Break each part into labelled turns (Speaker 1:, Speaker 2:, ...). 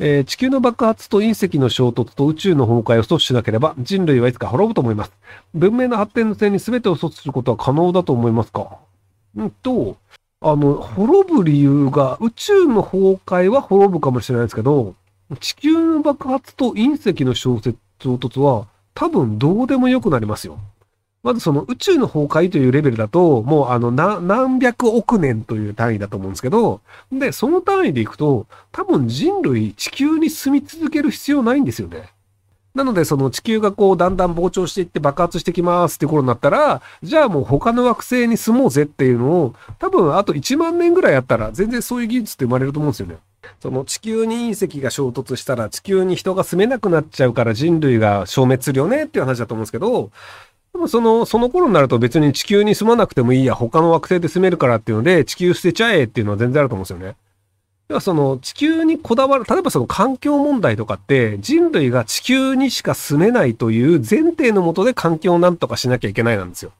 Speaker 1: えー、地球の爆発と隕石の衝突と宇宙の崩壊を阻止しなければ人類はいつか滅ぶと思います。文明の発展のせいに全てを阻止することは可能だと思いますか？うんと、あの、滅ぶ理由が宇宙の崩壊は滅ぶかもしれないですけど、地球の爆発と隕石の衝突は多分どうでもよくなりますよ。まずその宇宙の崩壊というレベルだと、もうあの何百億年という単位だと思うんですけど、で、その単位でいくと、多分人類地球に住み続ける必要ないんですよね。なので、その地球がこう、だんだん膨張していって爆発してきますって頃になったら、じゃあもう他の惑星に住もうぜっていうのを、多分あと1万年ぐらいやったら、全然そういう技術って生まれると思うんですよね。その地球に隕石が衝突したら地球に人が住めなくなっちゃうから人類が消滅するよねっていう話だと思うんですけど、でもその、その頃になると別に地球に住まなくてもいいや、他の惑星で住めるからっていうので、地球捨てちゃえっていうのは全然あると思うんですよね。要はその地球にこだわる、例えばその環境問題とかって人類が地球にしか住めないという前提のもとで環境をなんとかしなきゃいけないなんですよ。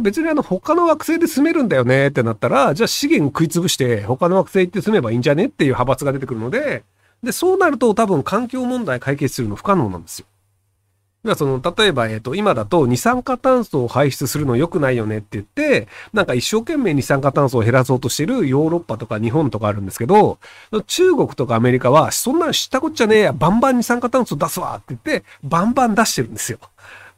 Speaker 1: 別にあの他の惑星で住めるんだよねってなったら、じゃあ資源食い潰して他の惑星行って住めばいいんじゃねっていう派閥が出てくるので、で、そうなると多分環境問題解決するの不可能なんですよ。要はその、例えば、えっと、今だと二酸化炭素を排出するの良くないよねって言って、なんか一生懸命二酸化炭素を減らそうとしてるヨーロッパとか日本とかあるんですけど、中国とかアメリカは、そんなん知ったこっちゃねえや、バンバン二酸化炭素出すわって言って、バンバン出してるんですよ。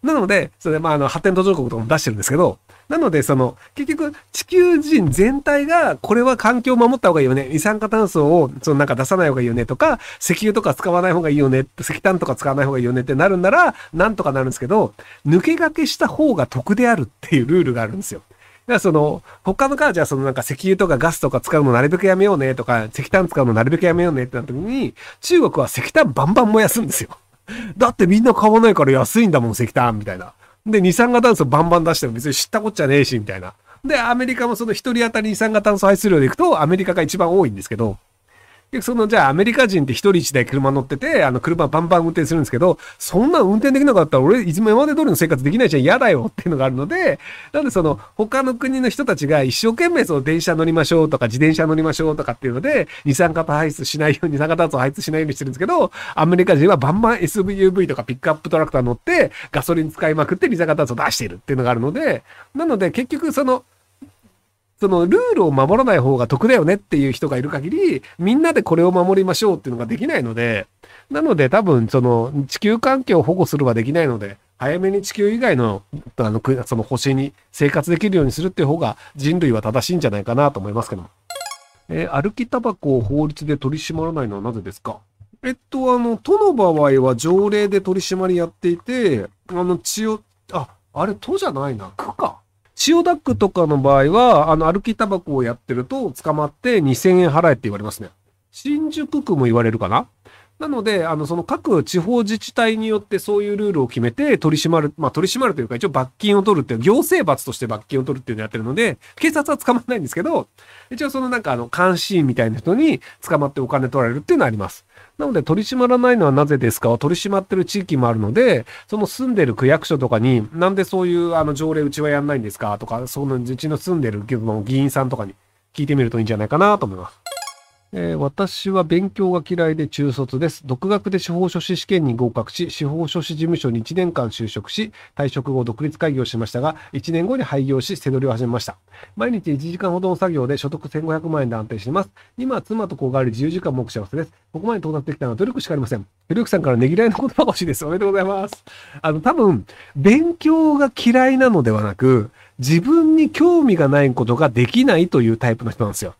Speaker 1: なので、それまあ、あの、発展途上国とかも出してるんですけど、なので、その、結局、地球人全体が、これは環境を守った方がいいよね。二酸化炭素を、そのなんか出さない方がいいよねとか、石油とか使わない方がいいよね、石炭とか使わない方がいいよねってなるんなら、なんとかなるんですけど、抜け駆けした方が得であるっていうルールがあるんですよ。だからその、他のからじゃあそのなんか石油とかガスとか使うのなるべくやめようねとか、石炭使うのなるべくやめようねってなった時に、中国は石炭バンバン燃やすんですよ。だってみんな買わないから安いんだもん、石炭みたいな。で、二酸化炭素バンバン出しても別に知ったこっちゃねえし、みたいな。で、アメリカもその一人当たり二酸化炭素排出量でいくと、アメリカが一番多いんですけど、その、じゃあアメリカ人って一人一台車乗ってて、あの車バンバン運転するんですけど、そんな運転できなかったら俺、いつも今まで通りの生活できないじゃん嫌だよっていうのがあるので、なんでその、他の国の人たちが一生懸命その電車乗りましょうとか自転車乗りましょうとかっていうので、二酸化炭排出しないように、二酸化炭素排出しないようにしてるんですけど、アメリカ人はバンバン SUV とかピックアップトラクター乗って、ガソリン使いまくって二酸化炭素出しているっていうのがあるので、なので結局その、そのルールを守らない方が得だよねっていう人がいる限り、みんなでこれを守りましょうっていうのができないので、なので多分その地球環境を保護するはできないので、早めに地球以外のあのその星に生活できるようにするっていう方が人類は正しいんじゃないかなと思いますけども。えー、歩きタバコを法律で取り締まらないのはなぜですか？えっと、あの、都の場合は条例で取り締まりやっていて、あの、血を、あ、あれ、都じゃないな、区か。千代田区とかの場合は、あの、歩きタバコをやってると捕まって2000円払えって言われますね。新宿区も言われるかな？なので、あの、その各地方自治体によってそういうルールを決めて取り締まる、まあ取り締まるというか一応罰金を取るっていう、行政罰として罰金を取るっていうのをやってるので、警察は捕まらないんですけど、一応そのなんかあの、監視員みたいな人に捕まってお金取られるっていうのはあります。なので取り締まらないのはなぜですか？は取り締まってる地域もあるので、その住んでる区役所とかに、なんでそういうあの条例うちはやんないんですか？とか、そのうちの住んでる議員さんとかに聞いてみるといいんじゃないかなと思います。えー、私は勉強が嫌いで中卒です。独学で司法書士試験に合格し、司法書士事務所に1年間就職し、退職後独立会議をしましたが、1年後に廃業し、背取りを始めました。毎日1時間ほどの作業で所得1500万円で安定しています。今は妻と子があり自由時間も多く幸せです。ここまで到達できたのは努力しかありません。努力さんからねぎらいの言葉が欲しいです。おめでとうございます。あの、多分、勉強が嫌いなのではなく、自分に興味がないことができないというタイプの人なんですよ。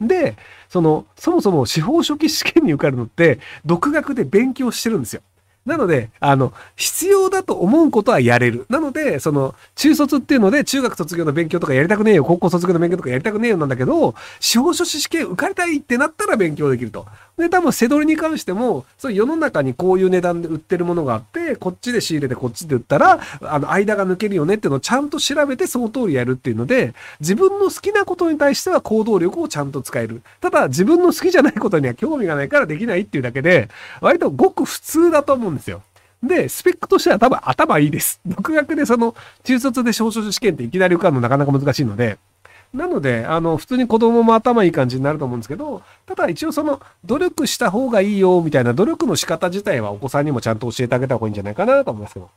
Speaker 1: で、その、そもそも司法書記試験に受かるのって、独学で勉強してるんですよ。なので、あの、必要だと思うことはやれる。なので、その、中卒っていうので、中学卒業の勉強とかやりたくねえよ、高校卒業の勉強とかやりたくねえよなんだけど、司法書士試験受かりたいってなったら勉強できると。で、多分、背取りに関しても、そう世の中にこういう値段で売ってるものがあって、こっちで仕入れてこっちで売ったら、あの、間が抜けるよねっていうのをちゃんと調べてその通りやるっていうので、自分の好きなことに対しては行動力をちゃんと使える。ただ、自分の好きじゃないことには興味がないからできないっていうだけで、割とごく普通だと思うんですですよ。で、スペックとしては多分頭いいです。独学でその、中卒で少々試験っていきなり受かるのなかなか難しいので、なので、あの、普通に子供も頭いい感じになると思うんですけど、ただ一応その、努力した方がいいよ、みたいな努力の仕方自体はお子さんにもちゃんと教えてあげた方がいいんじゃないかなと思いますけど。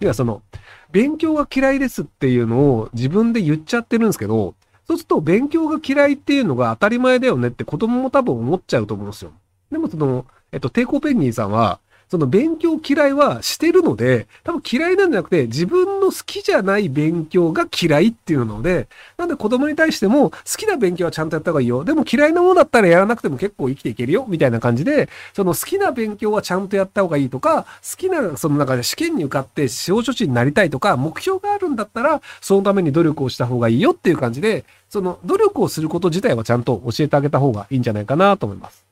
Speaker 1: いや、その、勉強が嫌いですっていうのを自分で言っちゃってるんですけど、そうすると勉強が嫌いっていうのが当たり前だよねって子供も多分思っちゃうと思うんですよ。でもその、えっと、抵抗ペンギンさんは、その勉強嫌いはしてるので、多分嫌いなんじゃなくて、自分の好きじゃない勉強が嫌いっていうので、なんで子供に対しても、好きな勉強はちゃんとやった方がいいよ。でも嫌いなものだったらやらなくても結構生きていけるよ。みたいな感じで、その好きな勉強はちゃんとやった方がいいとか、好きな、その中で試験に受かって司法書士になりたいとか、目標があるんだったら、そのために努力をした方がいいよっていう感じで、その努力をすること自体はちゃんと教えてあげた方がいいんじゃないかなと思います。